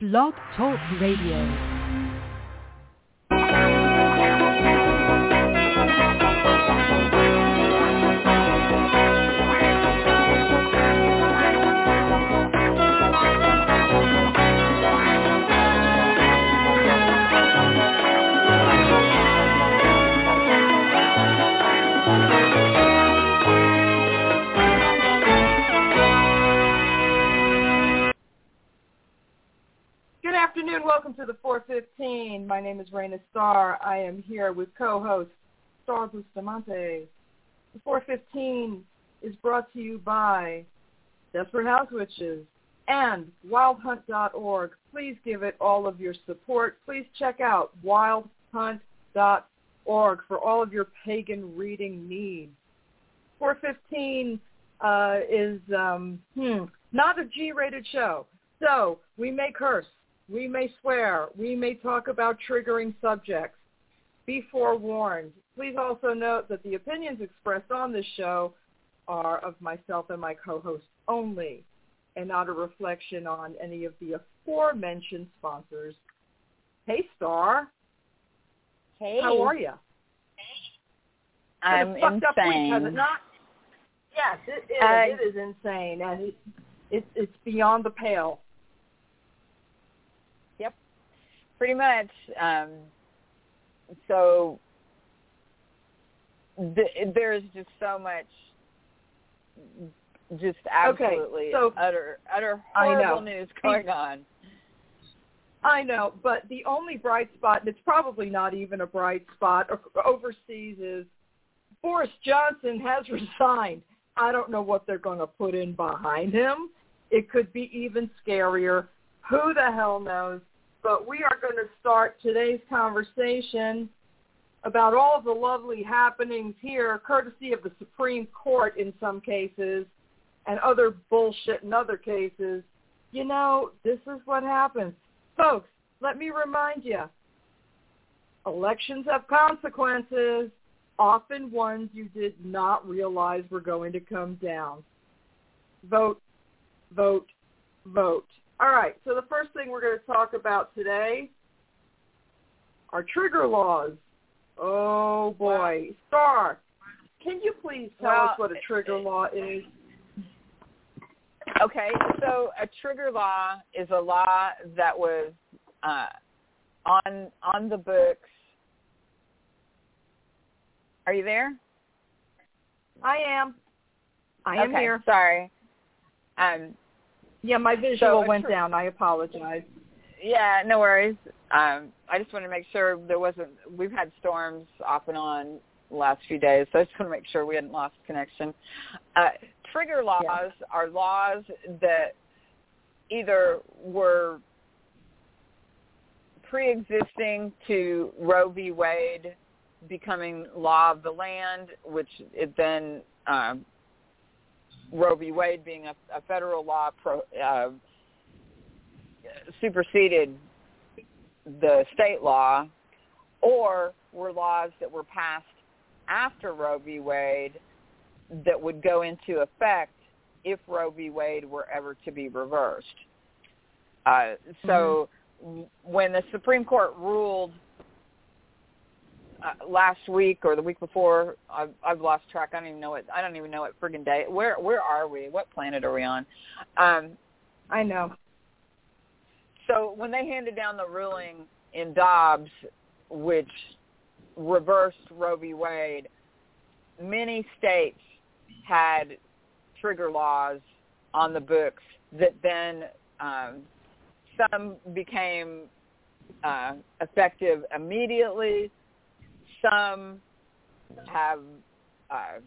Blog Talk Radio. 415. My name is Raina Starr. I am here with co-host Star Bustamonte. The 415 is brought to you by Desperate House Witches and wildhunt.org. Please give it all of your support. Please check out wildhunt.org for all of your pagan reading needs. 415 uh, is um, hmm, not a G-rated show. So we may curse, we may swear, we may talk about triggering subjects. Be forewarned. Please also note that the opinions expressed on this show are of myself and my co-host only and not a reflection on any of the aforementioned sponsors. Hey, Star. Hey. How are you? I'm Been a fucked up week, has it insane. not? Yes, it is. Uh, it is insane, and it, it, it's beyond the pale. Pretty much. Um, so th- there's just so much, just absolutely so- utter utter horrible news going on. I know, but the only bright spot, and it's probably not even a bright spot overseas, is Boris Johnson has resigned. I don't know what they're going to put in behind him. It could be even scarier. Who the hell knows? But we are going to start today's conversation about all the lovely happenings here, courtesy of the Supreme Court in some cases, and other bullshit in other cases. You know, this is what happens. Folks, let me remind you, elections have consequences, often ones you did not realize were going to come down. Vote, vote, vote. All right, so the first thing we're going to talk about today are trigger laws. Oh, boy. Star, can you please tell Well, us what a trigger law is? Okay, so a trigger law is a law that was uh, on on the books. Are you there? I am. I am okay, here. Sorry. Um, Yeah, my visual a went tri- down. I apologize. Yeah, no worries. Um, I just want to make sure there wasn't. We've had storms off and on the last few days, so I just want to make sure we hadn't lost connection. Uh, trigger laws are laws that either were pre-existing to Roe v. Wade becoming law of the land, which it then um, Roe v. Wade being a, a federal law pro, uh, superseded the state law, or were laws that were passed after Roe v. Wade that would go into effect if Roe v. Wade were ever to be reversed. Uh, so w when the Supreme Court ruled uh, last week or the week before, I've, I've lost track. I don't even know what I don't even know what friggin' day. Where where are we? What planet are we on? Um, I know. so when they handed down the ruling in Dobbs, which reversed Roe v. Wade, many states had trigger laws on the books that then um, some became uh, effective immediately. Some have, uh,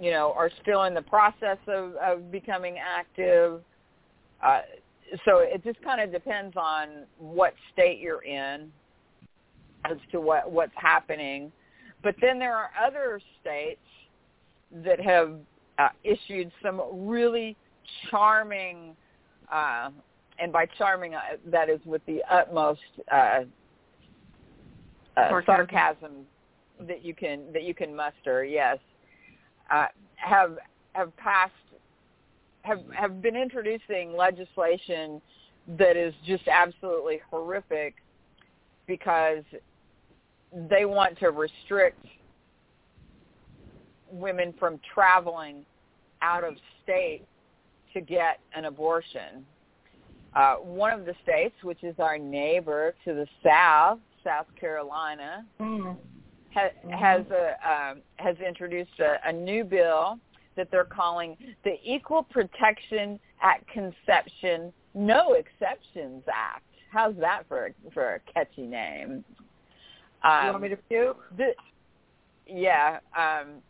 you know, are still in the process of, of becoming active. Uh, so it just kind of depends on what state you're in as to what what's happening. But then there are other states that have uh, issued some really charming, uh, and by charming uh, that is with the utmost uh, Sarcasm. sarcasm that you can that you can muster. Yes, uh, have have passed have have been introducing legislation that is just absolutely horrific because they want to restrict women from traveling out of state to get an abortion. Uh, one of the states, which is our neighbor to the south, South Carolina, mm-hmm. ha- mm-hmm. has a, um, has introduced a, a new bill that they're calling the Equal Protection at Conception No Exceptions Act. How's that for a, for a catchy name? Um, you want me to puke? Yeah. Um,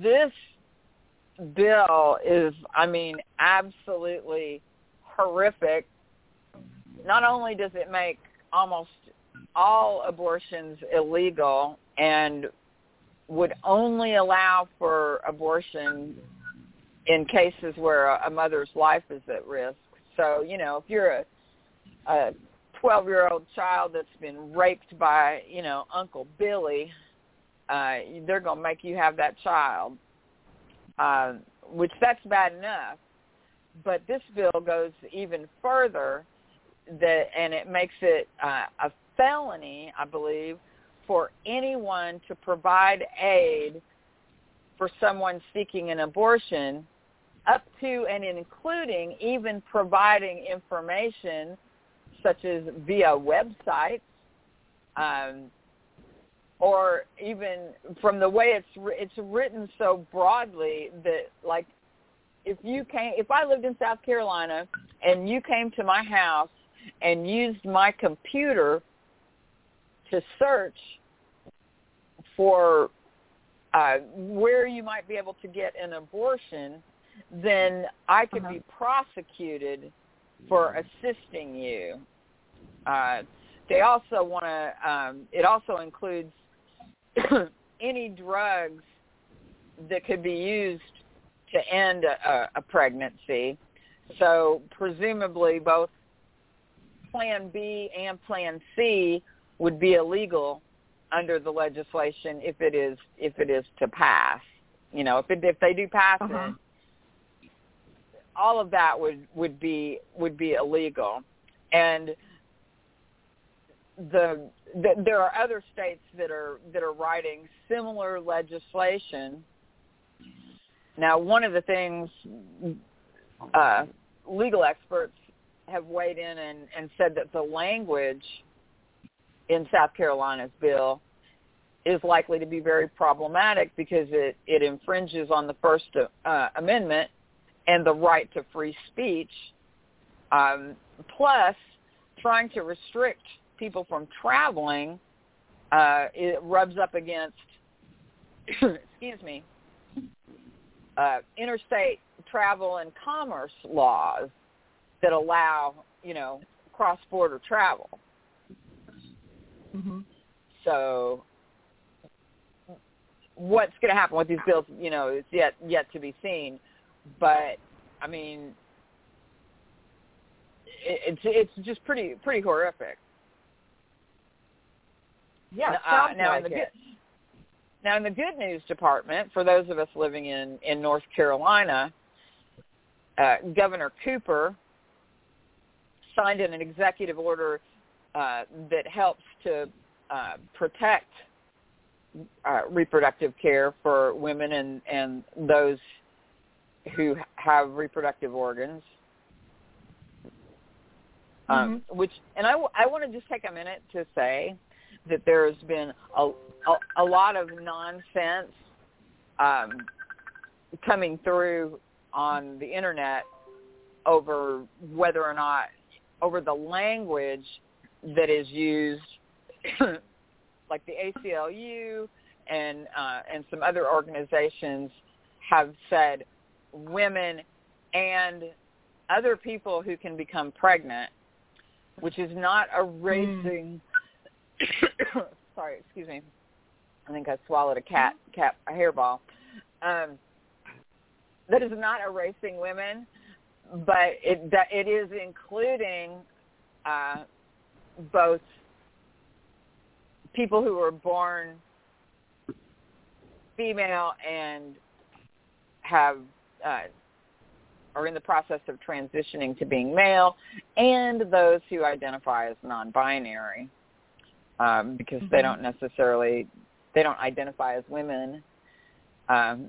this bill is, I mean, absolutely horrific. Not only does it make almost all abortions illegal and would only allow for abortion in cases where a, mother's life is at risk. So, you know, if you're a a 12-year-old child that's been raped by, you know, Uncle Billy, uh they're going to make you have that child. Uh which that's bad enough. But this bill goes even further that and it makes it uh, a felony, I believe, for anyone to provide aid for someone seeking an abortion up to and including even providing information such as via websites um, or even from the way it's it's written so broadly that like if you came if I lived in South Carolina and you came to my house and used my computer to search for uh, where you might be able to get an abortion, then I could uh-huh. be prosecuted for assisting you. Uh, they also want to. Um, it also includes any drugs that could be used to end a, a pregnancy. So presumably both Plan B and Plan C would be illegal under the legislation if it is if it is to pass. You know, if it, if they do pass uh-huh. it, all of that would would be would be illegal, and the, the there are other states that are that are writing similar legislation. Now, one of the things uh, legal experts have weighed in and, and said that the language in South Carolina's bill is likely to be very problematic because it, it infringes on the First uh, Amendment and the right to free speech, um, plus trying to restrict people from traveling, uh, it rubs up against, excuse me, uh, interstate travel and commerce laws that allow, you know, cross-border travel. Mm-hmm. So what's going to happen with these bills, you know, is yet yet to be seen. But I mean, it, it's it's just pretty pretty horrific. Yeah, uh, now like in the it. good now in the good news department, for those of us living in in North Carolina, uh, Governor Cooper signed in an executive order uh, that helps to uh, protect uh, reproductive care for women and, and those who have reproductive organs. Um, mm-hmm. Which, and I, I want to just take a minute to say that there's been a, a, a lot of nonsense um, coming through on the internet over whether or not over the language that is used, like the ACLU and uh, and some other organizations have said women and other people who can become pregnant, which is not erasing. Mm. sorry, excuse me. I think I swallowed a cat cat a hairball. Um, that is not erasing women but it it is including uh, both people who were born female and have uh, are in the process of transitioning to being male, and those who identify as non-binary, um, because mm-hmm. they don't necessarily they don't identify as women. Um,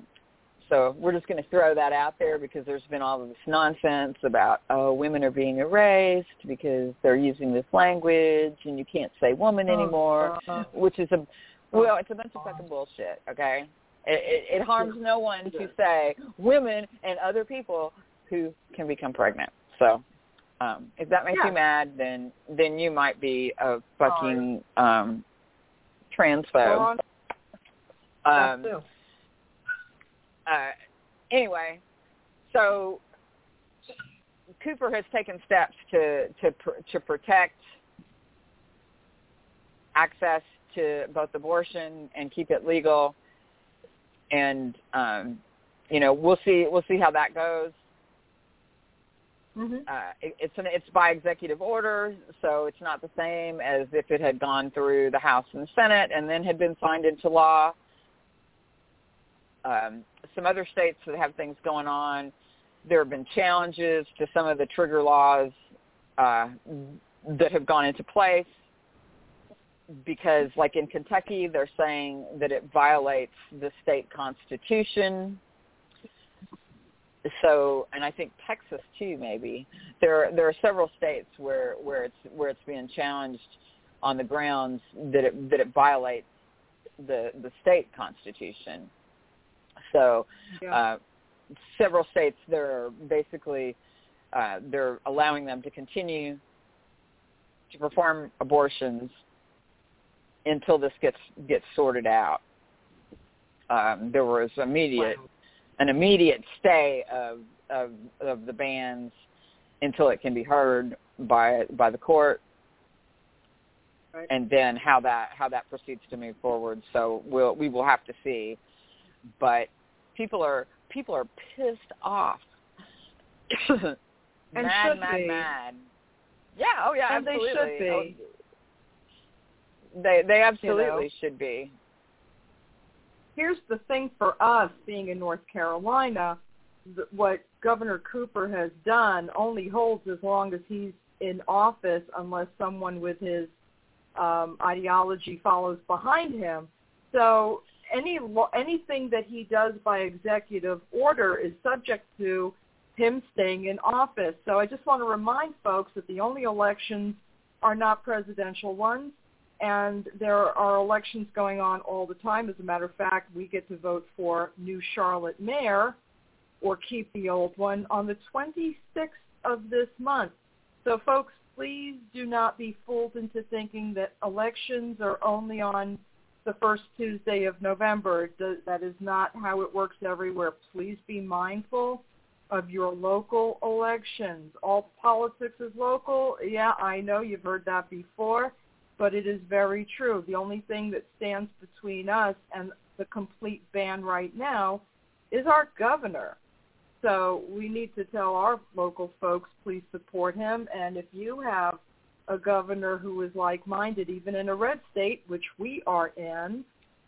so we're just going to throw that out there because there's been all of this nonsense about oh women are being erased because they're using this language and you can't say woman oh, anymore, which is a well it's a bunch of fucking bullshit. Okay, it, it, it harms no one to say women and other people who can become pregnant. So um, if that makes yeah. you mad, then then you might be a fucking um, transphobe. Um, uh, anyway, so Cooper has taken steps to to to protect access to both abortion and keep it legal, and um, you know we'll see we'll see how that goes. Mm-hmm. Uh, it, it's an, it's by executive order, so it's not the same as if it had gone through the House and the Senate and then had been signed into law. Um, some other states that have things going on, there have been challenges to some of the trigger laws uh, that have gone into place because, like in Kentucky, they're saying that it violates the state constitution. So and I think Texas too maybe. There there are several states where where it's where it's being challenged on the grounds that it that it violates the the state constitution. So yeah. uh, several states they're basically uh, they're allowing them to continue to perform abortions until this gets gets sorted out. Um, there was immediate wow an immediate stay of of of the bans until it can be heard by by the court right. and then how that how that proceeds to move forward so we'll we will have to see but people are people are pissed off and mad mad be. mad yeah oh yeah and absolutely they should be oh, they they absolutely you know? should be here's the thing for us being in North Carolina, what Governor Cooper has done only holds as long as he's in office unless someone with his um, ideology follows behind him. So any anything that he does by executive order is subject to him staying in office. So I just want to remind folks that the only elections are not presidential ones and there are elections going on all the time. As a matter of fact, we get to vote for new Charlotte mayor or keep the old one on the 26th of this month. So folks, please do not be fooled into thinking that elections are only on the first Tuesday of November. That is not how it works everywhere. Please be mindful of your local elections. All politics is local. Yeah, I know you've heard that before but it is very true. The only thing that stands between us and the complete ban right now is our governor. So we need to tell our local folks, please support him. And if you have a governor who is like-minded, even in a red state, which we are in,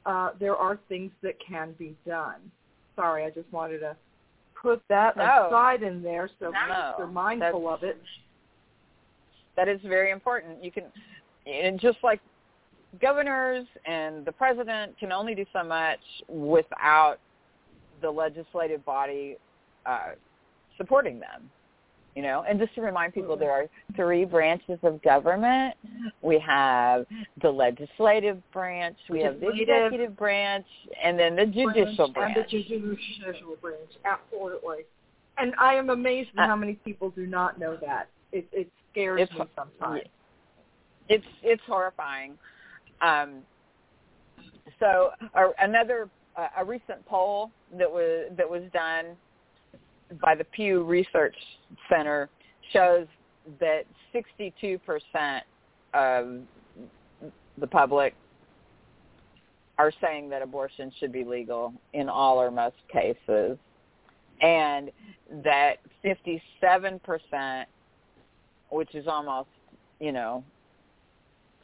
uh, there are things that can be done. Sorry, I just wanted to put that no. aside in there so no. we're mindful That's, of it. That is very important. You can and just like governors and the president can only do so much without the legislative body uh, supporting them. You know, and just to remind people, there are three branches of government. We have the legislative branch, we have the executive branch, and then the judicial branch. And the judicial branch, absolutely. And I am amazed at uh, how many people do not know that. It, it scares me sometimes it's it's horrifying. Um, so uh, another uh, a recent poll that was that was done by the Pew Research Center shows that 62% of the public are saying that abortion should be legal in all or most cases and that 57% which is almost you know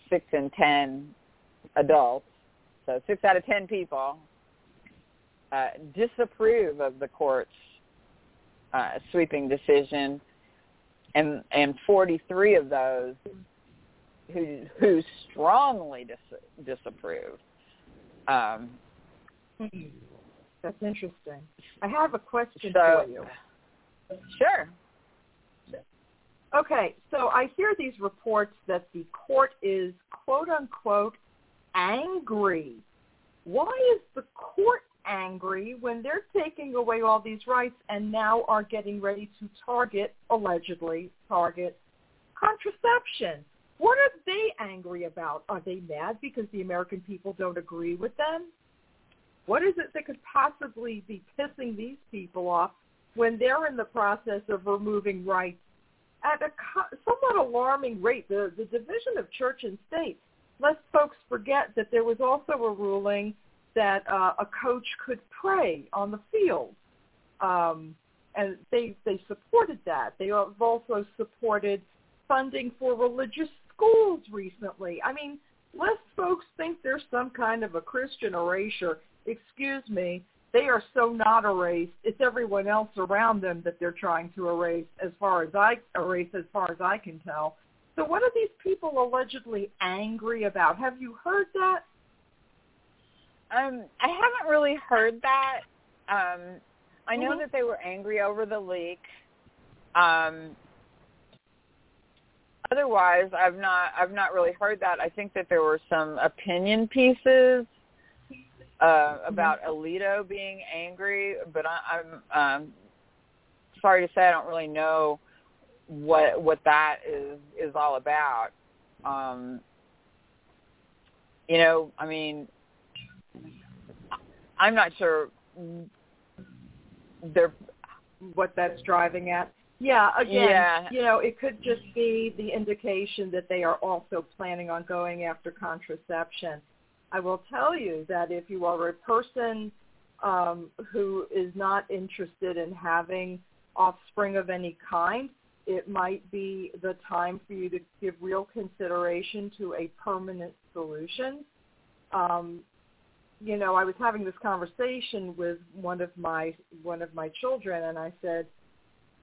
six in ten adults, so six out of ten people, uh, disapprove of the court's uh, sweeping decision, and and 43 of those who who strongly dis- disapproved. Um, That's interesting. I have a question so, for you. Sure. Okay, so I hear these reports that the court is quote unquote angry. Why is the court angry when they're taking away all these rights and now are getting ready to target, allegedly target, contraception? What are they angry about? Are they mad because the American people don't agree with them? What is it that could possibly be pissing these people off when they're in the process of removing rights at a somewhat alarming rate? The, the division of church and state, lest folks forget that there was also a ruling that uh, a coach could pray on the field. Um, and they they supported that. They have also supported funding for religious schools recently. I mean, lest folks think there's some kind of a Christian erasure. Excuse me, they are so not erased. It's everyone else around them that they're trying to erase, as far as I erase, as far as I can tell. So, what are these people allegedly angry about? Have you heard that? Um, I haven't really heard that. Um, I know mm-hmm. that they were angry over the leak. Um, otherwise, I've not I've not really heard that. I think that there were some opinion pieces uh, about Alito being angry, but I, I'm um, sorry to say I don't really know what what that is is all about. Um, you know, I mean, I'm not sure they're what that's driving at. Yeah, again, yeah. you know, it could just be the indication that they are also planning on going after contraception. I will tell you that if you are a person um, who is not interested in having offspring of any kind, it might be the time for you to give real consideration to a permanent solution. Um, you know, I was having this conversation with one of my one of my children, and I said,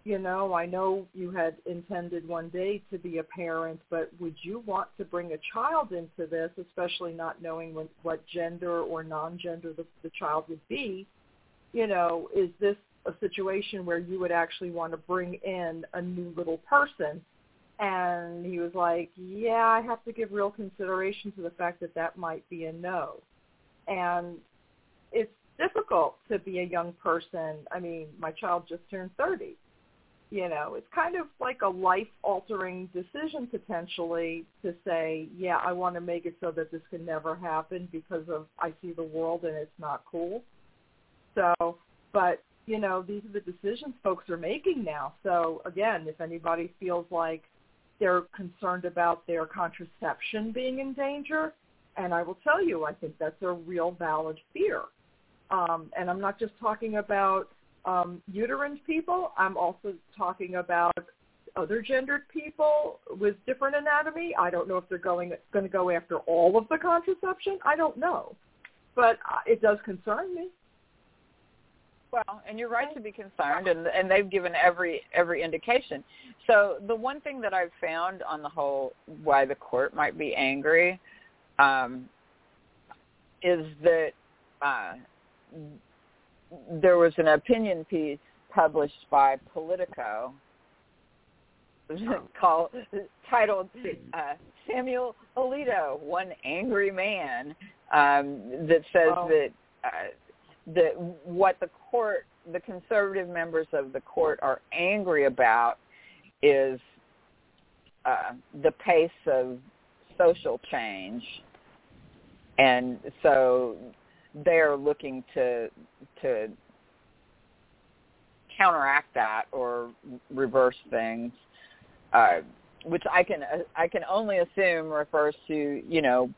you know, I know you had intended one day to be a parent, but would you want to bring a child into this, especially not knowing when, what gender or non-gender the, the child would be? You know, is this a situation where you would actually want to bring in a new little person? And he was like, yeah, I have to give real consideration to the fact that that might be a no and it's difficult to be a young person. I mean, my child just turned 30. You know, it's kind of like a life-altering decision potentially to say, yeah, I want to make it so that this can never happen because of I see the world and it's not cool. So, but you know, these are the decisions folks are making now. So again, if anybody feels like they're concerned about their contraception being in danger, and I will tell you, I think that's a real valid fear. Um, and I'm not just talking about um, uterine people. I'm also talking about other gendered people with different anatomy. I don't know if they're going going to go after all of the contraception. I don't know, but uh, it does concern me. Well, and you're right to be concerned, and and they've given every every indication. So the one thing that I've found on the whole why the court might be angry um, is that uh, there was an opinion piece published by Politico called titled uh, Samuel Alito, one angry man, um, that says oh. that uh, that what the court, the conservative members of the court, are angry about is uh, the pace of social change and so they're looking to to counteract that or reverse things, uh, which I can I can only assume refers to you know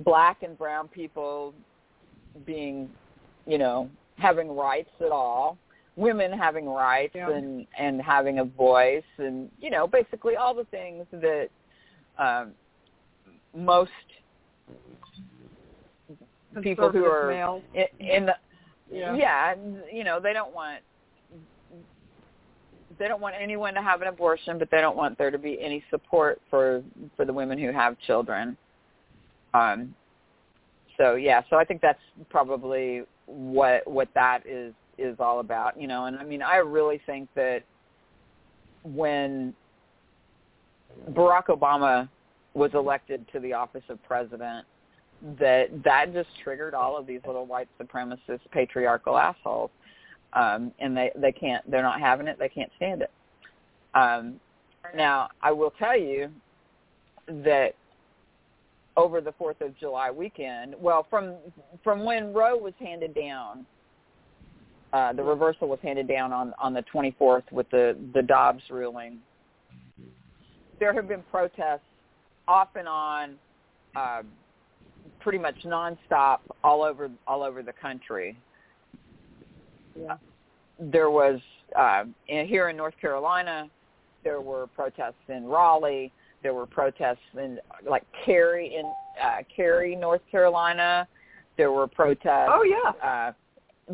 black and brown people being you know having rights at all, women having rights yeah. and and having a voice and you know basically all the things that um, most people who are males. in, in the yeah. yeah you know they don't want they don't want anyone to have an abortion, but they don't want there to be any support for for the women who have children. Um, so yeah, so I think that's probably what what that is is all about, you know. And I mean, I really think that when Barack Obama was elected to the office of president, that that just triggered all of these little white supremacist patriarchal assholes. Um, and they they can't they're not having it. They can't stand it. Um, now i will tell you that over the fourth of july weekend well from from when roe was handed down uh, the reversal was handed down on on the 24th with the the dobbs ruling there have been protests off and on uh, pretty much nonstop all over all over the country Yeah. there was uh, in, here in North Carolina, there were protests in Raleigh. There were protests in like Cary in uh, Cary, North Carolina. There were protests. Oh yeah. Uh,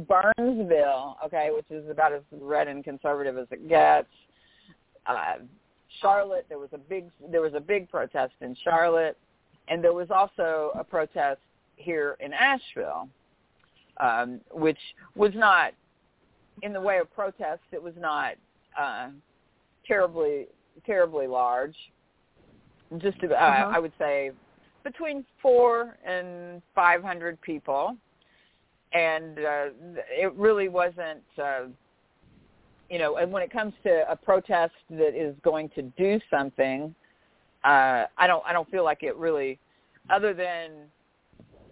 Burnsville, okay, which is about as red and conservative as it gets. Uh, Charlotte, there was a big there was a big protest in Charlotte, and there was also a protest here in Asheville, um, which was not in the way of protest. It was not uh, terribly terribly large. Just uh, Uh-huh. I would say between four and five hundred people, and uh, it really wasn't. Uh, you know, and when it comes to a protest that is going to do something, uh, I don't I don't feel like it really, other than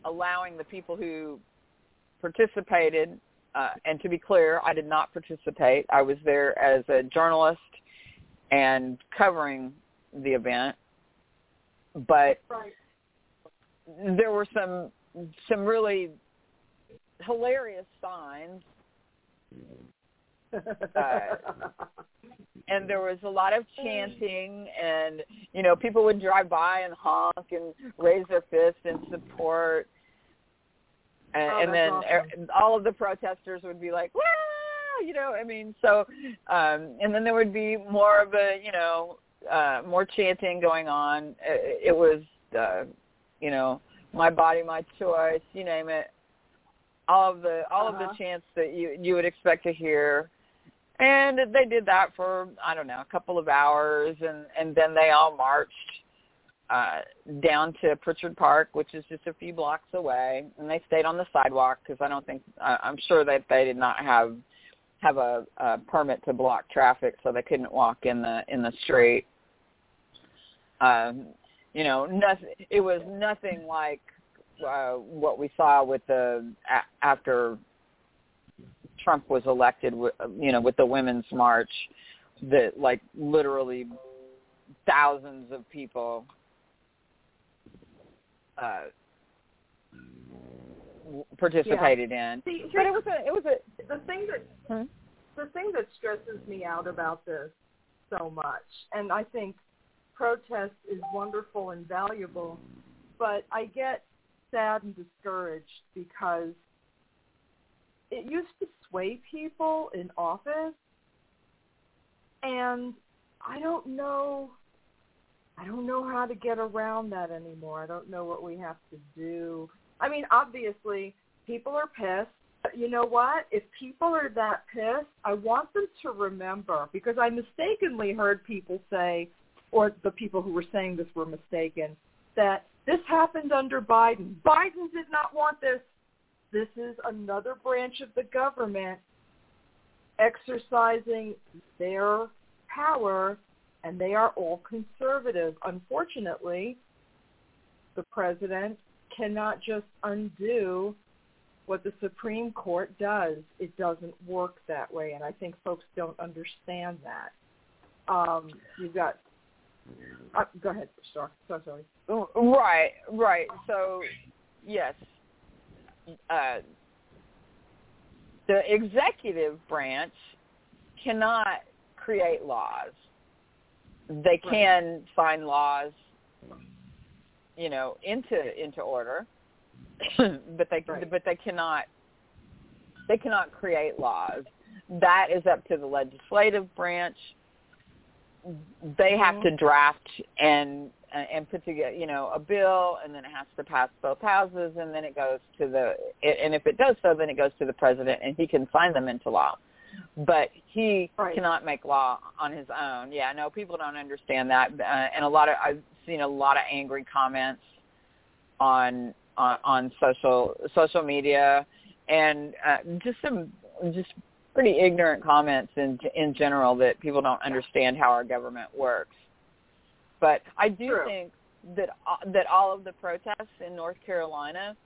allowing the people who participated. Uh, and to be clear, I did not participate. I was there as a journalist and covering the event, but there were some some really hilarious signs and there was a lot of chanting and you know people would drive by and honk and raise their fists in support and, Oh, and then awesome. all of the protesters would be like Wah! you know i mean so um and then there would be more of a you know uh more chanting going on it, it was uh you know my body my choice you name it all of the all of Uh-huh. the chants that you you would expect to hear and they did that for I don't know a couple of hours, and and then they all marched uh, down to Pritchard Park, which is just a few blocks away, and they stayed on the sidewalk because I don't think I I'm sure that they did not have have a, a permit to block traffic, so they couldn't walk in the in the street. Um, you know, nothing. It was nothing like uh, what we saw with the a- after Trump was elected, wi- you know, with the women's march, that like literally thousands of people uh, participated in. See, But it was a, it was a, the thing that Hmm? the thing that stresses me out about this so much, and I think protest is wonderful and valuable, but I get sad and discouraged because it used to sway people in office, and I don't know. I don't know how to get around that anymore. I don't know what we have to do. I mean, obviously, people are pissed. But you know what? If people are that pissed, I want them to remember because I mistakenly heard people say, or the people who were saying this were mistaken, that this happened under Biden. Biden did not want this. This is another branch of the government exercising their power, and they are all conservative. Unfortunately, the president cannot just undo what the Supreme Court does. It doesn't work that way, and I think folks don't understand that. Um, you've got. Uh, go ahead, Star. So sorry. Right, right. So, yes, uh, the executive branch cannot create laws. They can sign laws, you know, into into order, but they Right. but they cannot they cannot create laws. that is up to the legislative branch. They have Mhm. to draft and and put together, you know, a bill, and then it has to pass both houses, and then it goes to the, and if it does so, then it goes to the president, and he can sign them into law. But he Right. cannot make law on his own. Yeah, no, people don't understand that, uh, and a lot of I've seen a lot of angry comments on on, on social social media, and uh, just some just pretty ignorant comments in in general that people don't understand how our government works. But I do True. think that uh, that all of the protests in North Carolina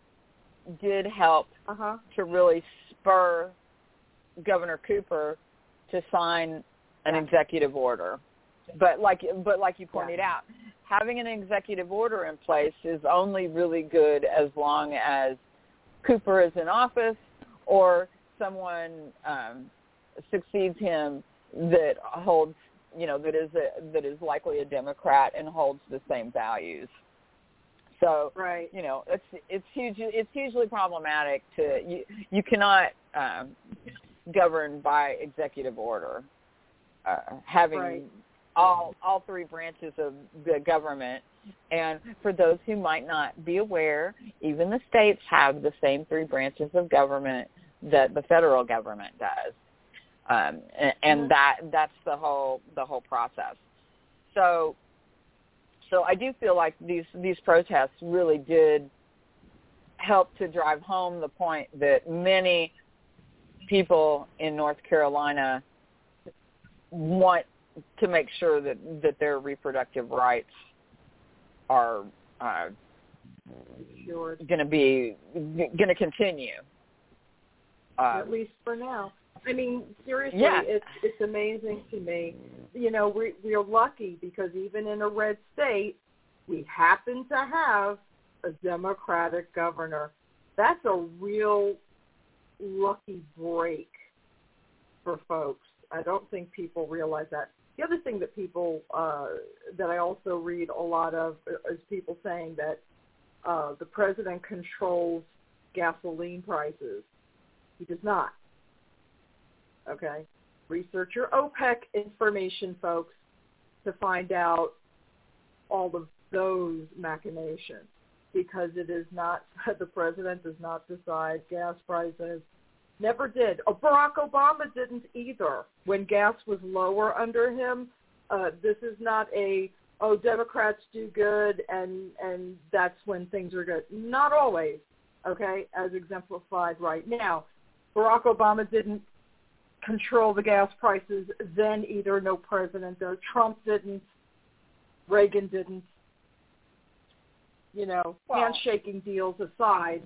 did help Uh huh. to really spur Governor Cooper to sign an Yeah. executive order. But like but like you pointed Yeah. out, having an executive order in place is only really good as long as Cooper is in office or someone um, succeeds him that holds you know that is a, that is likely a Democrat and holds the same values. So Right. you know it's it's huge it's hugely problematic to you you cannot um, govern by executive order uh, having Right. all all three branches of the government and for those who might not be aware even the states have the same three branches of government that the federal government does um, and, and Mhm. that that's the whole the whole process so so I do feel like these these protests really did help to drive home the point that many people in North Carolina want to make sure that that their reproductive rights are uh, Sure. going to be going to continue. Uh, At least for now. I mean, seriously, Yeah. it's it's amazing to me. You know, we we're lucky because even in a red state, we happen to have a Democratic governor. That's a real lucky break for folks. I don't think people realize that. The other thing that people uh, that I also read a lot of is people saying that uh, the president controls gasoline prices. He does not. Okay? Research your OPEC information, folks, to find out all of those machinations because it is not, the president does not decide gas prices. Never did. Oh, Barack Obama didn't either. When gas was lower under him, uh, this is not a, oh, Democrats do good and, and that's when things are good. Not always, okay, as exemplified right now. Barack Obama didn't control the gas prices then either. No president does. Trump didn't. Reagan didn't. You know, Well- handshaking deals aside,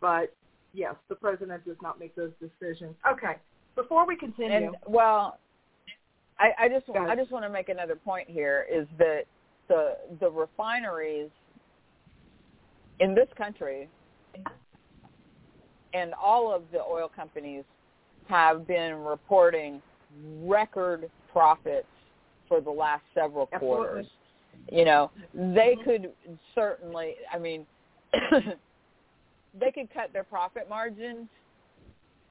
but yes, the president does not make those decisions. Okay, before we continue, and well, I, I just I just want to make another point here is that the the refineries in this country and all of the oil companies have been reporting record profits for the last several Absolutely. quarters. You know, they mm-hmm. could certainly, I mean, they could cut their profit margins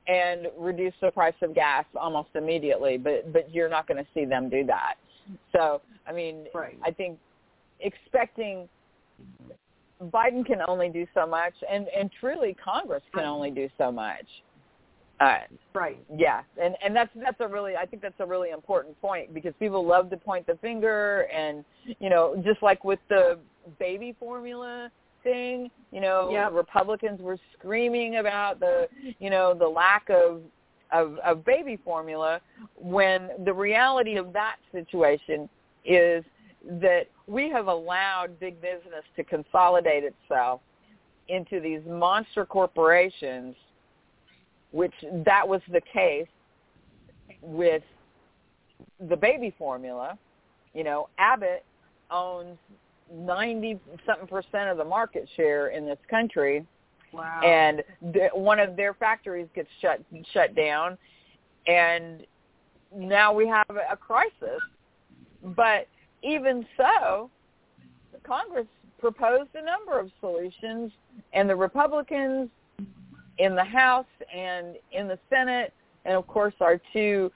and reduce the price of gas almost immediately, but but you're not going to see them do that. So, I mean, Right. I think expecting Biden can only do so much, and and truly Congress can only do so much. Uh, right, yeah, and and that's that's a really I think that's a really important point because people love to point the finger, and you know, just like with the baby formula thing, you know, Yep. Republicans were screaming about the you know the lack of of, of baby formula when the reality of that situation is that we have allowed big business to consolidate itself into these monster corporations which that was the case with the baby formula. You know, Abbott owns 90 something percent of the market share in this country. Wow, and th- one of their factories gets shut shut down. And now we have a, a crisis. But even so congress proposed a number of solutions and the republicans in the house and in the senate and of course our two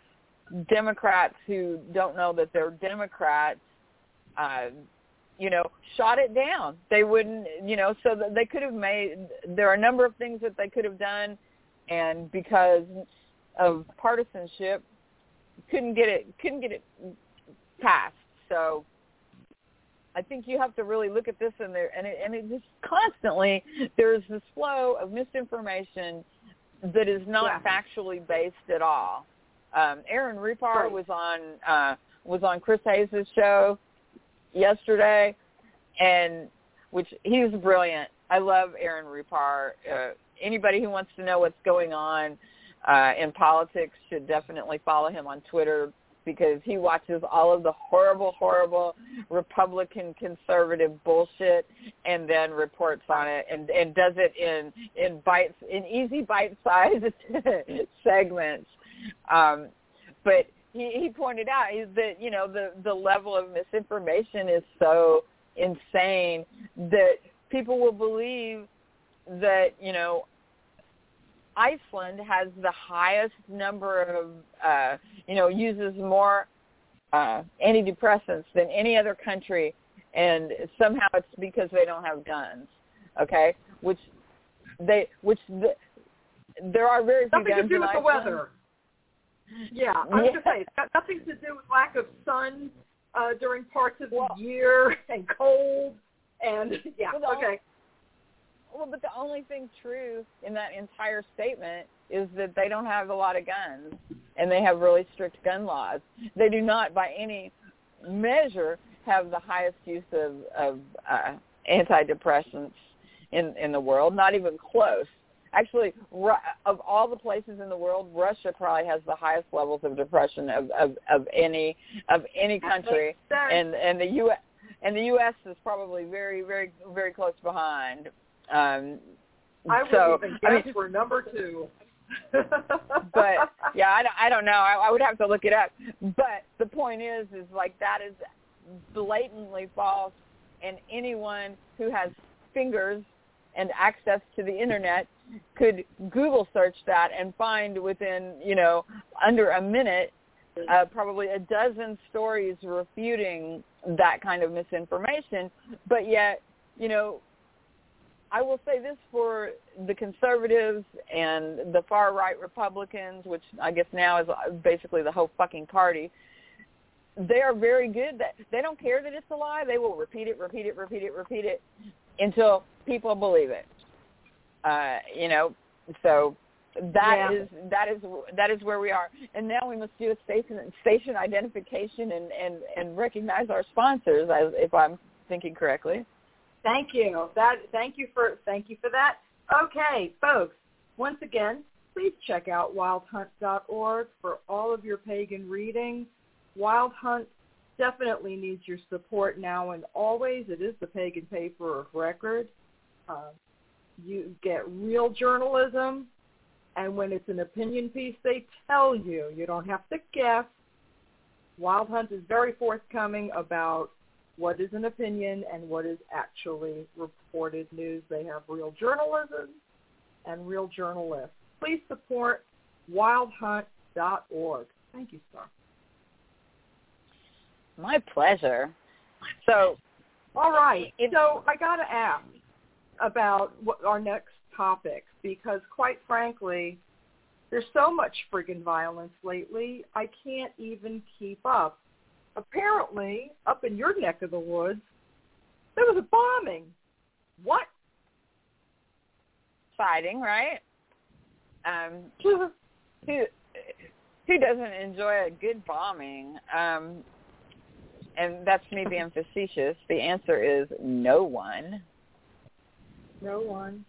Democrats who don't know that they're Democrats, uh, you know, shot it down. They wouldn't, you know, so that they could have made. There are a number of things that they could have done, and because of partisanship, couldn't get it, couldn't get it passed. So I think you have to really look at this in there, and it, and it just constantly there's this flow of misinformation that is not Yeah. factually based at all. Um, Aaron Rupar Right. was on uh, was on Chris Hayes' show yesterday, and which he's brilliant. I love Aaron Rupar. Uh, anybody who wants to know what's going on uh, in politics should definitely follow him on Twitter because he watches all of the horrible, horrible Republican conservative bullshit and then reports on it and and does it in in bites in easy bite-sized segments. Um, but he, he pointed out that you know the the level of misinformation is so insane that people will believe that you know Iceland has the highest number of uh, you know uses more uh, antidepressants than any other country, and somehow it's because they don't have guns. Okay, which they which the, there are very few Nothing guns to do with the weather. Yeah, I was Yeah. gonna say it's got nothing to do with lack of sun uh, during parts of Well- the year and cold and yeah. Well, Okay. Well, but the only thing true in that entire statement is that they don't have a lot of guns and they have really strict gun laws. They do not, by any measure, have the highest use of, of uh, antidepressants in in the world. Not even close. Actually, Ru- of all the places in the world, Russia probably has the highest levels of depression of of, of any of any country, and and the U and the U.S. is probably very very very close behind. Um, I would so even I mean, guess we're number two. but yeah, I don't, I don't know. I, I would have to look it up. But the point is, is like that is blatantly false, and anyone who has fingers and access to the internet could Google search that and find within you know under a minute uh, probably a dozen stories refuting that kind of misinformation. But yet, you know, I will say this for the conservatives and the far right Republicans, which I guess now is basically the whole fucking party. They are very good. That they don't care that it's a lie. They will repeat it, repeat it, repeat it, repeat it until people believe it. Uh, you know, so that Yeah. is that is that is where we are. And now we must do a station station identification and and and recognize our sponsors, as if I'm thinking correctly. Thank you. That thank you for thank you for that. Okay, folks. Once again, please check out wildhunt.org for all of your pagan reading. Wild Hunt definitely needs your support now and always. It is the pagan paper of record. Uh, you get real journalism, and when it's an opinion piece, they tell you. You don't have to guess. Wild Hunt is very forthcoming about what is an opinion and what is actually reported news. They have real journalism and real journalists. Please support wildhunt.org. Thank you, Star. My pleasure. So All right. So I got to ask about what our next topic because, quite frankly, there's so much friggin' violence lately. I can't even keep up. Apparently, up in your neck of the woods, there was a bombing. What? fighting, right? Um, who who doesn't enjoy a good bombing? Um, and that's me being facetious. The answer is no one. No one.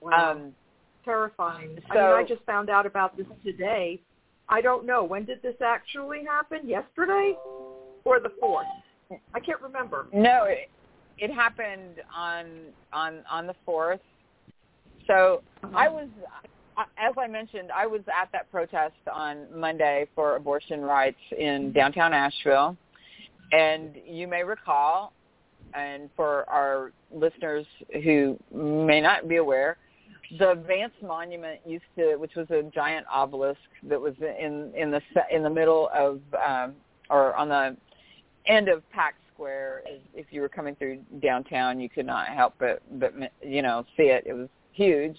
Wow. Um, Terrifying. I mean, I just found out about this today. I don't know. When did this actually happen? Yesterday or the 4th? I can't remember. no, it, it happened on on on the fourth. So uh-huh. I was, as I mentioned, I was at that protest on Monday for abortion rights in downtown Asheville, and you may recall, and for our listeners who may not be aware, the Vance Monument used to, which was a giant obelisk that was in in the in the middle of um, or on the end of Pack Square. If you were coming through downtown, you could not help but but you know see it. It was huge.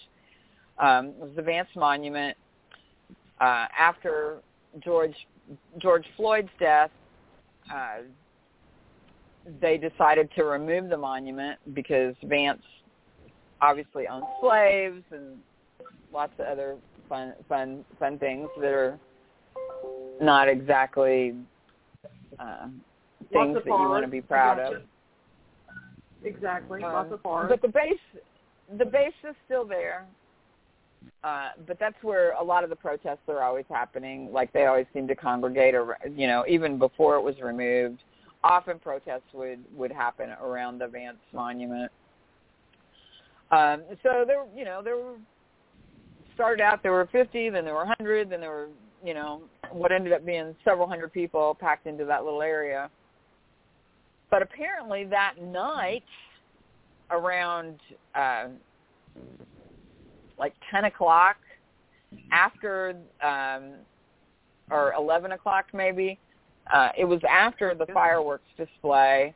Um, it was the Vance Monument. Uh, after George George Floyd's death, uh, they decided to remove the monument because Vance obviously owned slaves and lots of other fun fun fun things that are not exactly uh, things that you want to be proud gotcha. of. Exactly, Um, lots of. But the base, the base is still there. Uh, but that's where a lot of the protests are always happening. Like they always seem to congregate, or you know, even before it was removed, often protests would would happen around the Vance Monument. Um, so there, you know, there were started out there were 50, then there were 100, then there were, you know, what ended up being several hundred people packed into that little area. But apparently that night, around uh, like 10 o'clock, after um, or 11 o'clock maybe, uh, it was after the fireworks display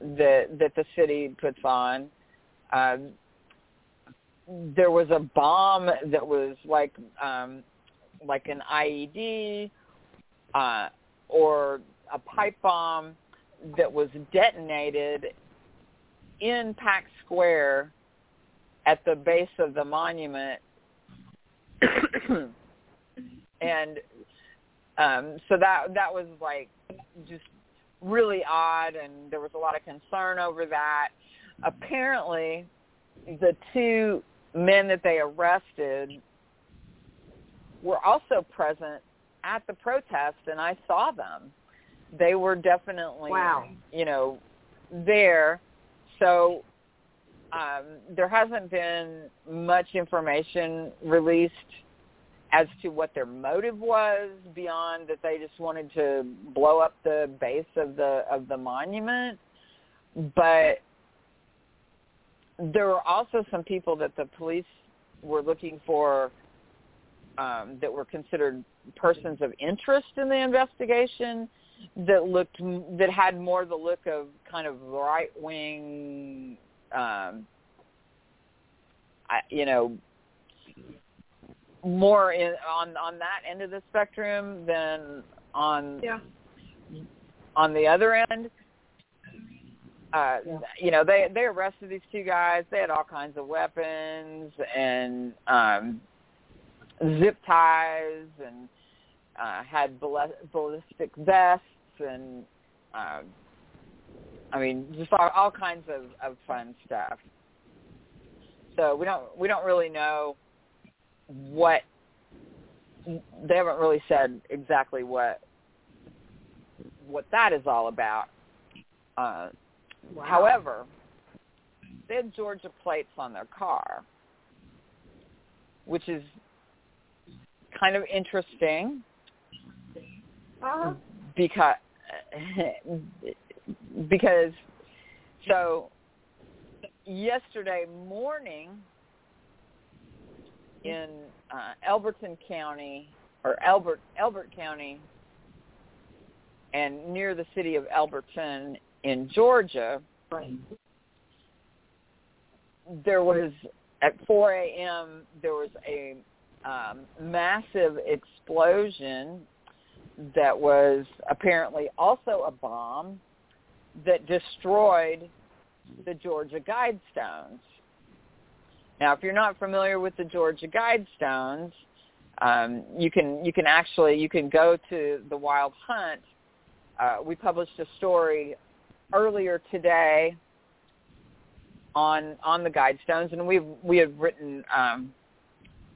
that that the city puts on. Um, there was a bomb that was like um, like an IED uh, or a pipe bomb that was detonated in Pack Square at the base of the monument, and um, so that that was like just really odd, and there was a lot of concern over that. Apparently, the two men that they arrested were also present at the protest and I saw them. They were definitely Wow. you know there. So um there hasn't been much information released as to what their motive was beyond that they just wanted to blow up the base of the of the monument but there were also some people that the police were looking for um, that were considered persons of interest in the investigation that looked that had more the look of kind of right wing, um, I, you know, more in on on that end of the spectrum than on yeah. on the other end uh Yeah. you know they they arrested these two guys. They had all kinds of weapons and um zip ties and uh had ball- ballistic vests and um i mean just all, all kinds of of fun stuff. So we don't we don't really know what they haven't really said exactly what what that is all about. Uh Wow. However, they had Georgia plates on their car, which is kind of interesting uh-huh. because because so yesterday morning in uh, Elberton County or Elbert Elbert County and near the city of Elberton in Georgia, there was at 4 a.m. there was a um, massive explosion that was apparently also a bomb that destroyed the Georgia Guidestones. Now, if you're not familiar with the Georgia Guidestones, um, you can you can actually you can go to the Wild Hunt. Uh, we published a story earlier today on on the Guidestones, and we've we have written um,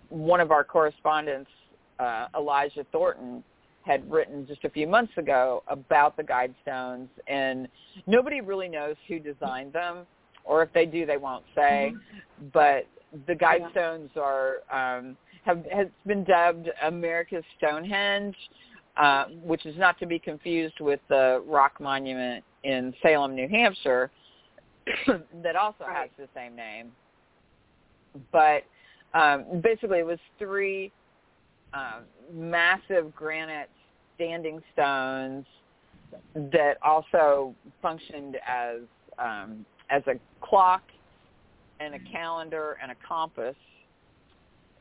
one of our correspondents, uh, Elijah Thornton, had written just a few months ago about the Guidestones, and nobody really knows who designed them, or if they do, they won't say. But the Guidestones are um, have has been dubbed America's Stonehenge, uh, which is not to be confused with the rock monument in Salem, New Hampshire, that also has the same name. But um, basically it was three uh, massive granite standing stones that also functioned as um, as a clock and a calendar and a compass,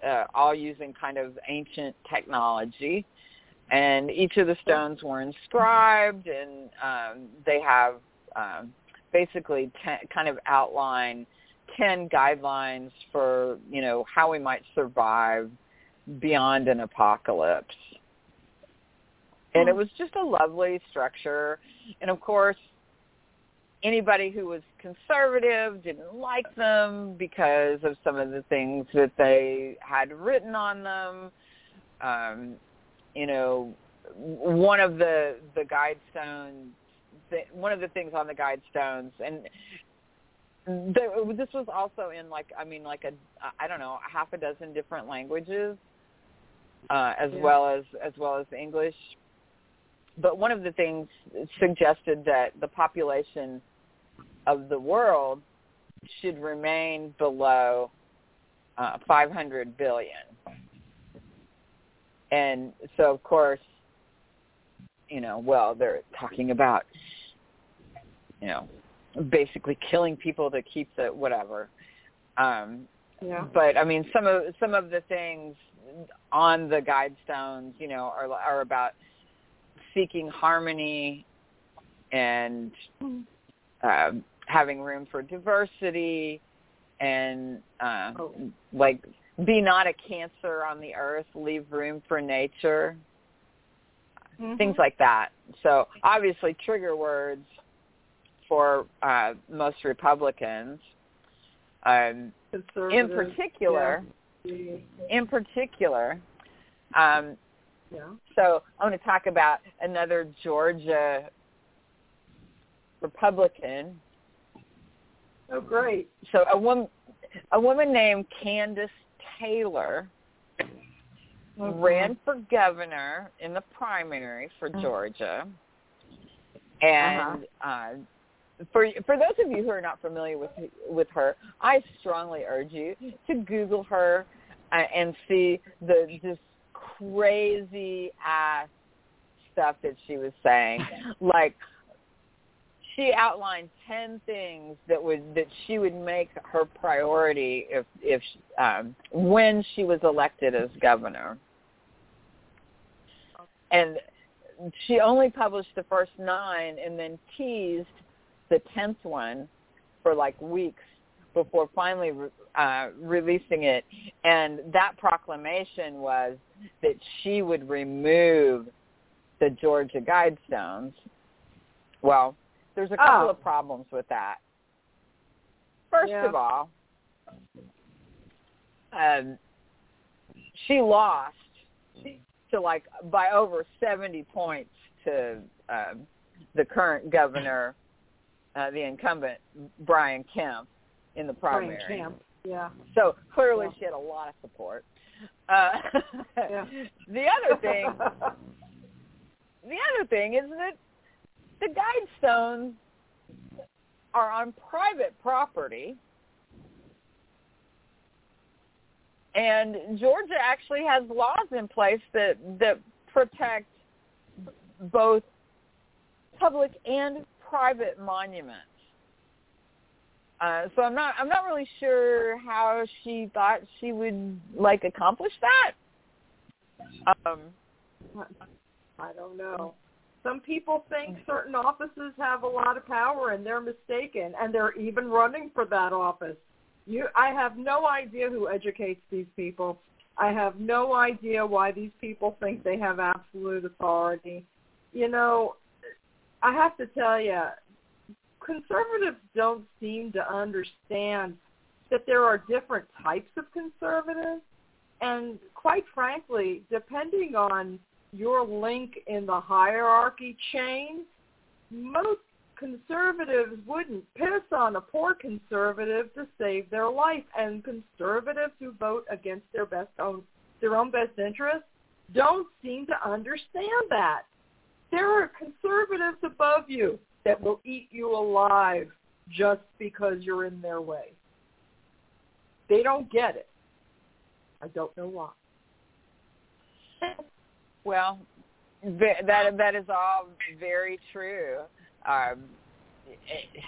uh, all using kind of ancient technology. And each of the stones were inscribed, and um, they have um, basically ten, kind of outline ten guidelines for you know how we might survive beyond an apocalypse. And it hmm. was just a lovely structure. And of course, anybody who was conservative didn't like them because of some of the things that they had written on them. Um, you know, one of the the guide stones, one of the things on the guide stones, and the, this was also in like I mean like a I don't know half a dozen different languages, uh, as yeah. well as as well as English. But one of the things suggested that the population of the world should remain below uh, 500 billion. And so, of course, you know, well, they're talking about, you know, basically killing people to keep the whatever. Um, yeah. But I mean, some of some of the things on the guide stones, you know, are are about seeking harmony and uh, having room for diversity and uh, oh. like be not a cancer on the earth, leave room for nature, mm-hmm. things like that. So obviously trigger words for uh, most Republicans. Um, in particular, yeah. in particular, um, yeah. so I want to talk about another Georgia Republican Oh, great. So a woman, a woman named Kandiss Taylor mm-hmm. ran for governor in the primary for mm-hmm. Georgia, and uh-huh. uh, for for those of you who are not familiar with with her, I strongly urge you to Google her uh, and see the just crazy ass stuff that she was saying, like she outlined ten things that would that she would make her priority if if um, when she was elected as governor. And she only published the first nine and then teased the tenth one for like weeks before finally uh, releasing it. And that proclamation was that she would remove the Georgia Guidestones. Well, there's a couple oh. of problems with that. First yeah. of all, um, she lost to like by over 70 points to um, the current governor, uh, the incumbent Brian Kemp in the primary. Brian Kemp, yeah. So clearly yeah. she had a lot of support. Uh, yeah. the other thing, the other thing is that the guide stones are on private property. And Georgia actually has laws in place that, that protect both public and private monuments. Uh, so I'm not I'm not really sure how she thought she would like accomplish that. Um, I don't know. Some people think mm. certain offices have a lot of power and they're mistaken and they're even running for that office. You I have no idea who educates these people. I have no idea why these people think they have absolute authority. You know, I have to tell you, conservatives don't seem to understand that there are different types of conservatives. And quite frankly, depending on your link in the hierarchy chain, most conservatives wouldn't piss on a poor conservative to save their life. And conservatives who vote against their best own their own best interests don't seem to understand that. There are conservatives above you that will eat you alive just because you're in their way. They don't get it. I don't know why. Well, that that is all very true. Um, it,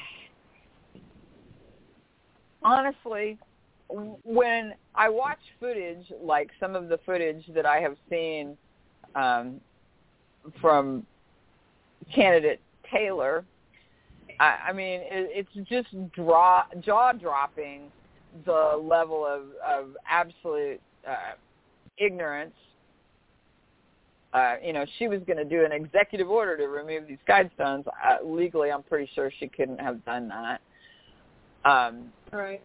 honestly, when I watch footage, like some of the footage that I have seen um, from candidate Taylor, I, I mean, it, it's just jaw-dropping the level of, of absolute uh, ignorance. Uh, you know, she was going to do an executive order to remove these guidestones. Uh, legally, I'm pretty sure she couldn't have done that. Um, right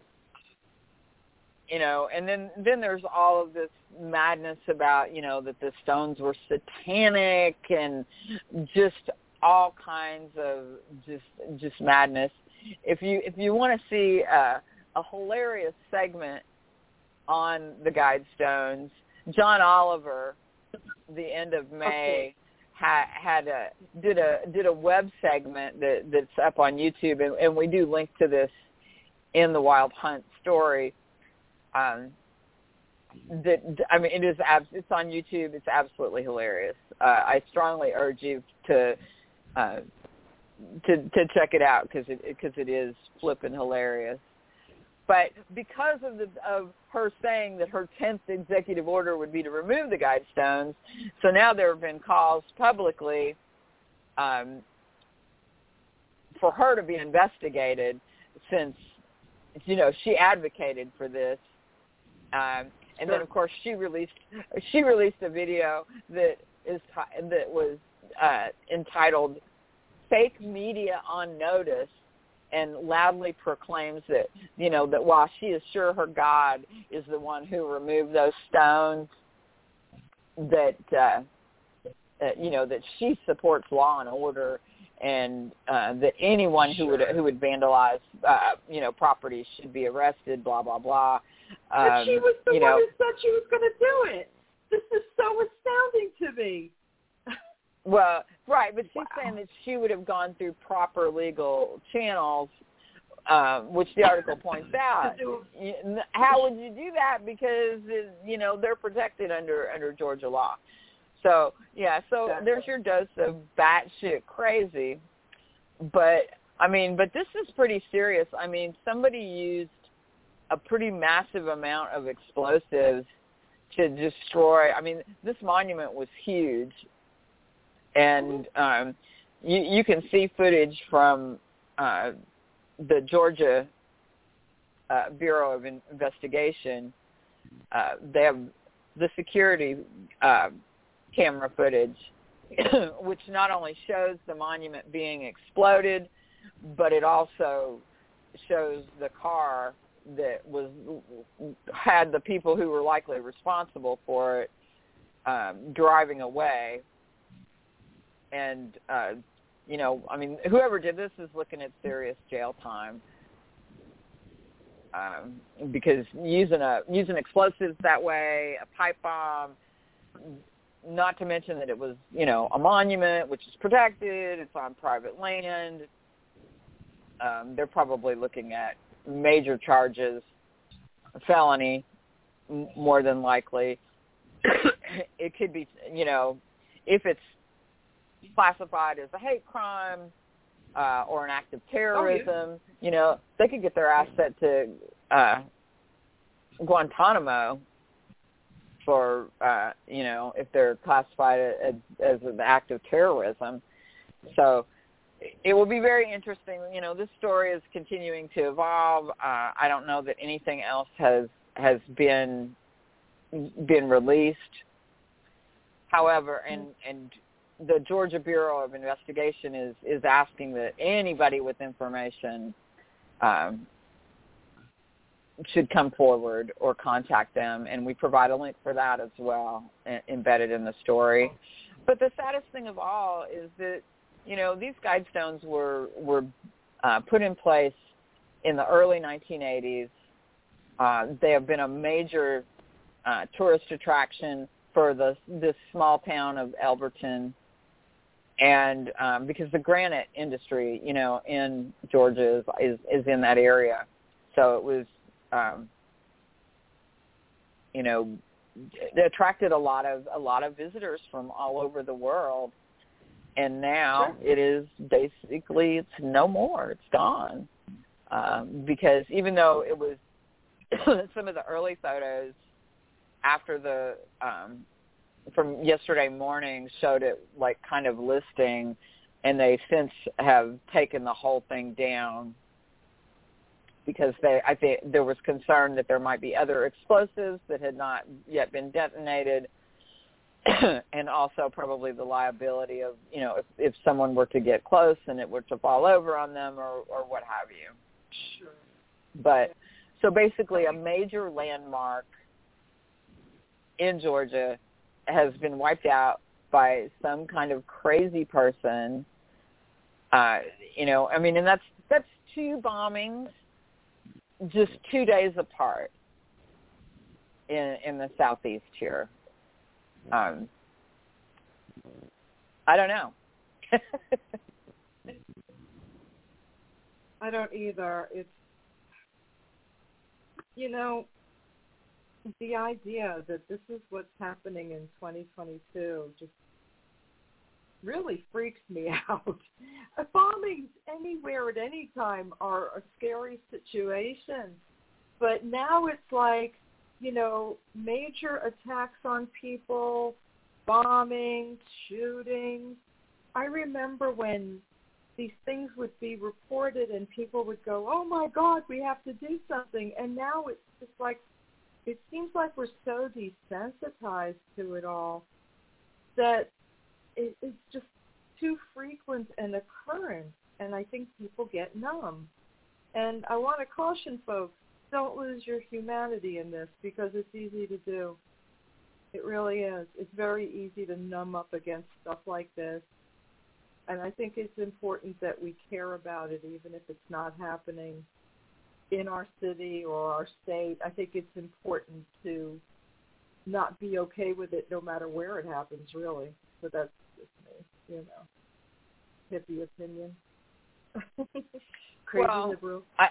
you know and then then there's all of this madness about you know that the stones were satanic and just all kinds of just just madness if you if you want to see a, a hilarious segment on the guidestones john oliver the end of may okay. had had a did a did a web segment that that's up on youtube and, and we do link to this in the wild hunt story um, that I mean, it is abs- it's on YouTube. It's absolutely hilarious. Uh, I strongly urge you to uh, to to check it out because it because it is flipping hilarious. But because of the of her saying that her tenth executive order would be to remove the guidestones, so now there have been calls publicly um, for her to be investigated since you know she advocated for this um, and then of course she released she released a video that is that was uh, entitled "Fake Media on Notice." And loudly proclaims that you know that while she is sure her God is the one who removed those stones, that uh, uh, you know that she supports law and order, and uh, that anyone who would who would vandalize uh, you know property should be arrested. Blah blah blah. Um, but she was the one know, who said she was going to do it. This is so astounding to me. Well, right, but she's wow. saying that she would have gone through proper legal channels, um, which the article points out. How would you do that? Because you know they're protected under under Georgia law. So yeah, so exactly. there's your dose of batshit crazy. But I mean, but this is pretty serious. I mean, somebody used a pretty massive amount of explosives to destroy. I mean, this monument was huge, and um, you, you can see footage from uh, the Georgia uh, Bureau of Investigation. Uh, they have the security uh, camera footage, which not only shows the monument being exploded, but it also shows the car that was had the people who were likely responsible for it um, driving away, and uh, you know, I mean, whoever did this is looking at serious jail time um, because using a using explosives that way, a pipe bomb. Not to mention that it was, you know, a monument which is protected. It's on private land. Um, they're probably looking at major charges, felony, m- more than likely. it could be, you know, if it's classified as a hate crime uh, or an act of terrorism, oh, yeah. you know, they could get their ass sent to uh, Guantanamo for, uh, you know, if they're classified as, as an act of terrorism. So it will be very interesting. You know, this story is continuing to evolve. Uh, I don't know that anything else has has been been released. However, and and the Georgia Bureau of Investigation is is asking that anybody with information um, should come forward or contact them, and we provide a link for that as well, embedded in the story. But the saddest thing of all is that you know, these guidestones were were uh, put in place in the early 1980s. Uh, they have been a major uh, tourist attraction for the this small town of Elberton, and um, because the granite industry, you know, in Georgia is is, is in that area, so it was. Um, you know, attracted a lot of a lot of visitors from all over the world. And now Sure. it is basically it's no more. It's gone um, because even though it was some of the early photos after the um, from yesterday morning showed it like kind of listing, and they since have taken the whole thing down because they I think there was concern that there might be other explosives that had not yet been detonated. and also probably the liability of you know if if someone were to get close and it were to fall over on them or or what have you Sure. but so basically a major landmark in Georgia has been wiped out by some kind of crazy person uh you know i mean and that's that's two bombings just 2 days apart in in the southeast here um i don't know I don't either. It's you know the idea that this is what's happening in 2022 just really freaks me out. Bombings anywhere at any time are a scary situation, but now it's like you know major attacks on people, bombings, shootings. I remember when these things would be reported and people would go, "Oh my God, we have to do something." And now it's just like it seems like we're so desensitized to it all that it, it's just too frequent an occurrence, and I think people get numb. And I want to caution folks: don't lose your humanity in this because it's easy to do. It really is. It's very easy to numb up against stuff like this and I think it's important that we care about it, even if it's not happening in our city or our state. I think it's important to not be okay with it, no matter where it happens, really. So that's just me, you know, hippie opinion. Crazy Well, liberal. I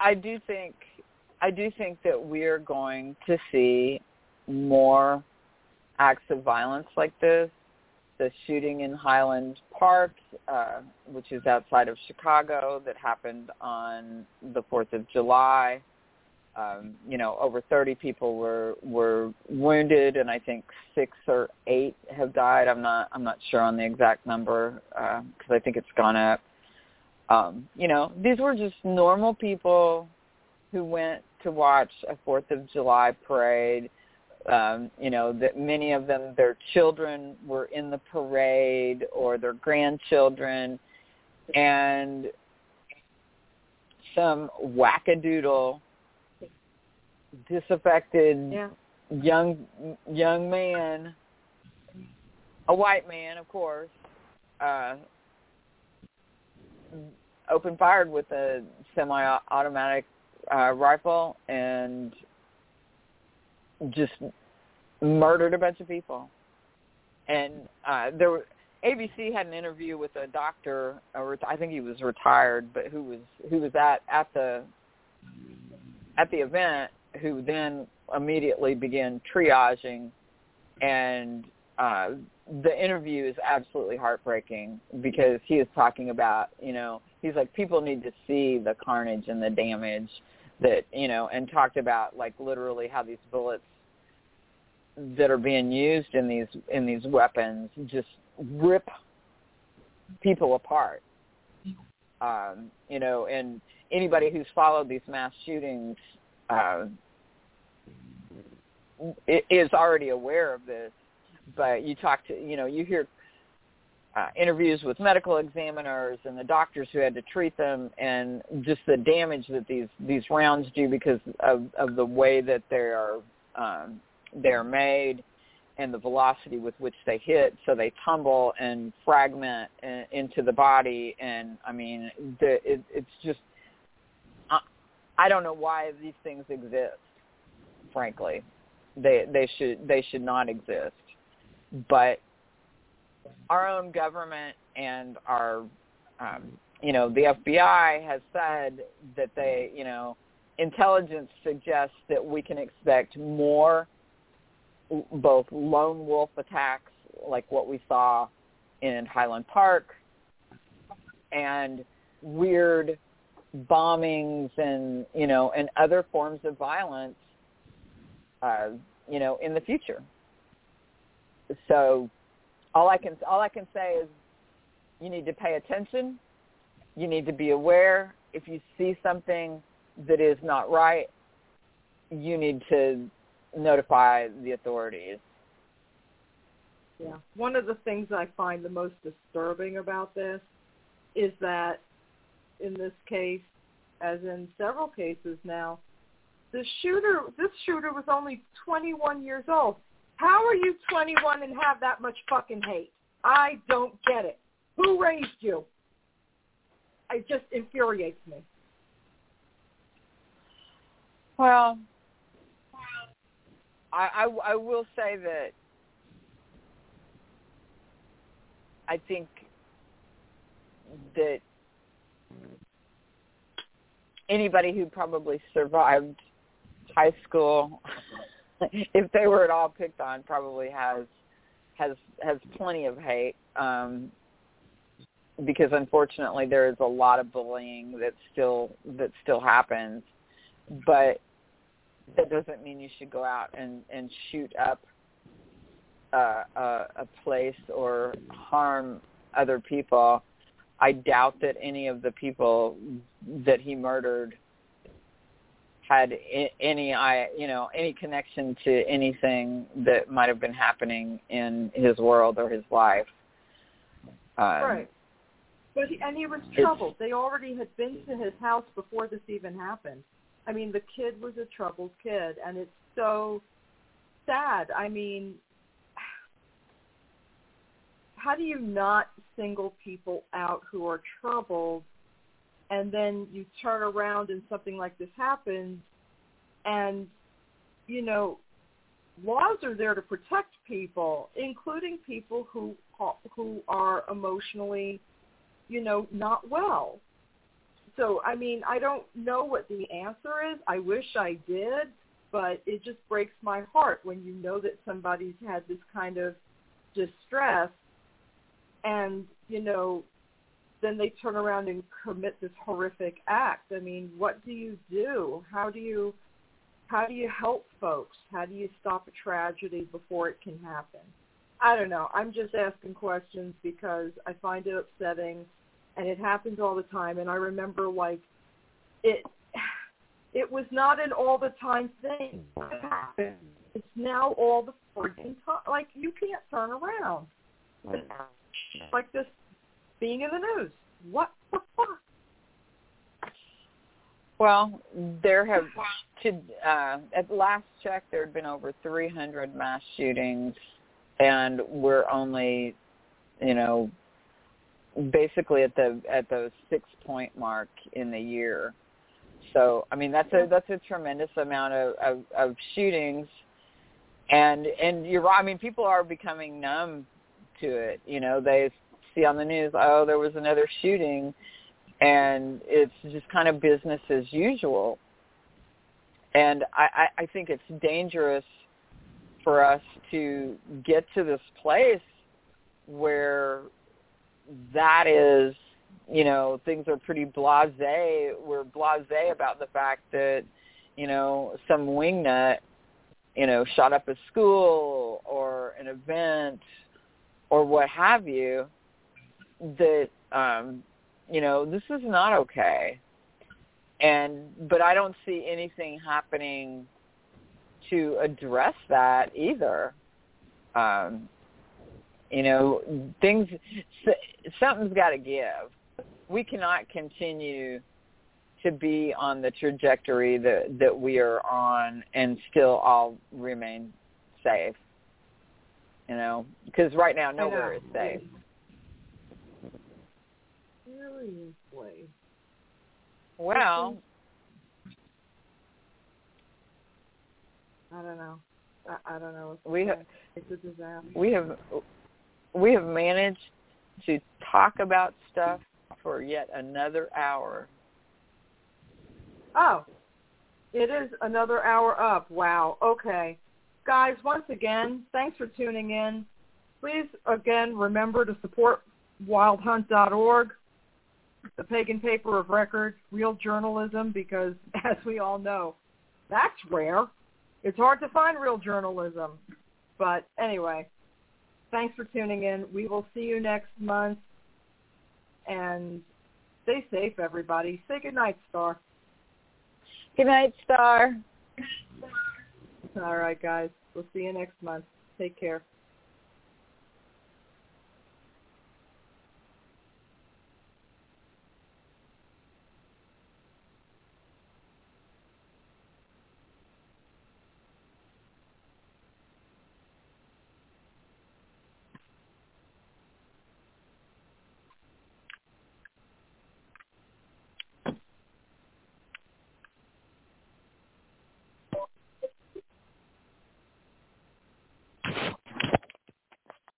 I do think I do think that we're going to see more acts of violence like this. The shooting in Highland Park, uh, which is outside of Chicago, that happened on the Fourth of July. Um, you know, over 30 people were were wounded, and I think six or eight have died. I'm not I'm not sure on the exact number because I think it's gone up um, you know, these were just normal people who went to watch a Fourth of July parade. Um, you know, that many of them, their children were in the parade or their grandchildren, and some wackadoodle, disaffected Yeah. young young man, a white man, of course, uh, open fired with a semi-automatic uh, rifle and just murdered a bunch of people. And uh, there were ABC had an interview with a doctor, or I think he was retired, but who was who was at at the at the event, who then immediately began triaging, and uh, the interview is absolutely heartbreaking because he is talking about, you know, he's like people need to see the carnage and the damage that, you know, and talked about like literally how these bullets that are being used in these in these weapons just rip people apart. Um, you know, and anybody who's followed these mass shootings uh, is already aware of this but you talk to you know you hear uh, interviews with medical examiners and the doctors who had to treat them and just the damage that these these rounds do because of of the way that they are um, they're made and the velocity with which they hit. So they tumble and fragment in, into the body. And I mean the it, it's just I, I don't know why these things exist frankly. They they should they should not exist. But our own government and our um, you know the FBI has said that they you know intelligence suggests that we can expect more both lone wolf attacks like what we saw in Highland Park and weird bombings and you know and other forms of violence uh you know in the future. So all i can all i can say is you need to pay attention. You need to be aware. If you see something that is not right you need to notify the authorities. Yeah. One of the things i find the most disturbing about this is that in this case, as in several cases now, the shooter, this shooter was only 21 years old. How are you 21 and have that much fucking hate? I don't get it. Who raised you? It just infuriates me. Well, I, I, I will say that I think that anybody who probably survived high school, if they were at all picked on, probably has has has plenty of hate. Um, because unfortunately there is a lot of bullying that still that still happens, but that doesn't mean you should go out and and shoot up uh, a, a place or harm other people I doubt that any of the people that he murdered had any I you know any connection to anything that might have been happening in his world or his life. Um, right. But he, and he was troubled. They already had been to his house before this even happened. I mean, the kid was a troubled kid, and it's so sad. I mean, how do you not single people out who are troubled and then you turn around and something like this happens and you know laws are there to protect people including people who who are emotionally you know not well. So i mean i don't know what the answer is. I wish i did but it just breaks my heart when you know that somebody's had this kind of distress and you know then they turn around and commit this horrific act. I mean what do you do? How do you how do you help folks? How do you stop a tragedy before it can happen? I don't know. I'm just asking questions because i find it upsetting and it happens all the time. And i remember like it it was not an all the time thing it happens it's now all the freaking time. Like you can't turn around. Like this being in the news. What the fuck? Well, there have to uh, at last check there had been over 300 mass shootings, and we're only, you know, basically at the at the six point mark in the year. So I mean that's a that's a tremendous amount of, of, of shootings, and and you're right. I mean people are becoming numb to it. You know, they see on the news, oh, there was another shooting, and it's just kind of business as usual. And I, I think it's dangerous for us to get to this place where that is, you know, things are pretty blasé. We're blasé about the fact that, you know, some wingnut, you know, shot up a school or an event or what have you that um you know this is not okay. And but i don't see anything happening to address that either. Um you know things something's got to give. We cannot continue to be on the trajectory that that we are on and still all remain safe. You know, because right now nowhere is safe. Seriously. Well, I don't know. I, I don't know. We have it's a disaster. We have we have managed to talk about stuff for yet another hour. Oh, It is another hour up. Wow. Okay. Guys, once again, thanks for tuning in. Please, again, remember to support wildhunt.org, the pagan paper of record, real journalism, because as we all know, that's rare. It's hard to find real journalism. But anyway, thanks for tuning in. We will see you next month. And stay safe, everybody. Say good night, Star. Good night, Star. All right, guys. We'll see you next month. Take care.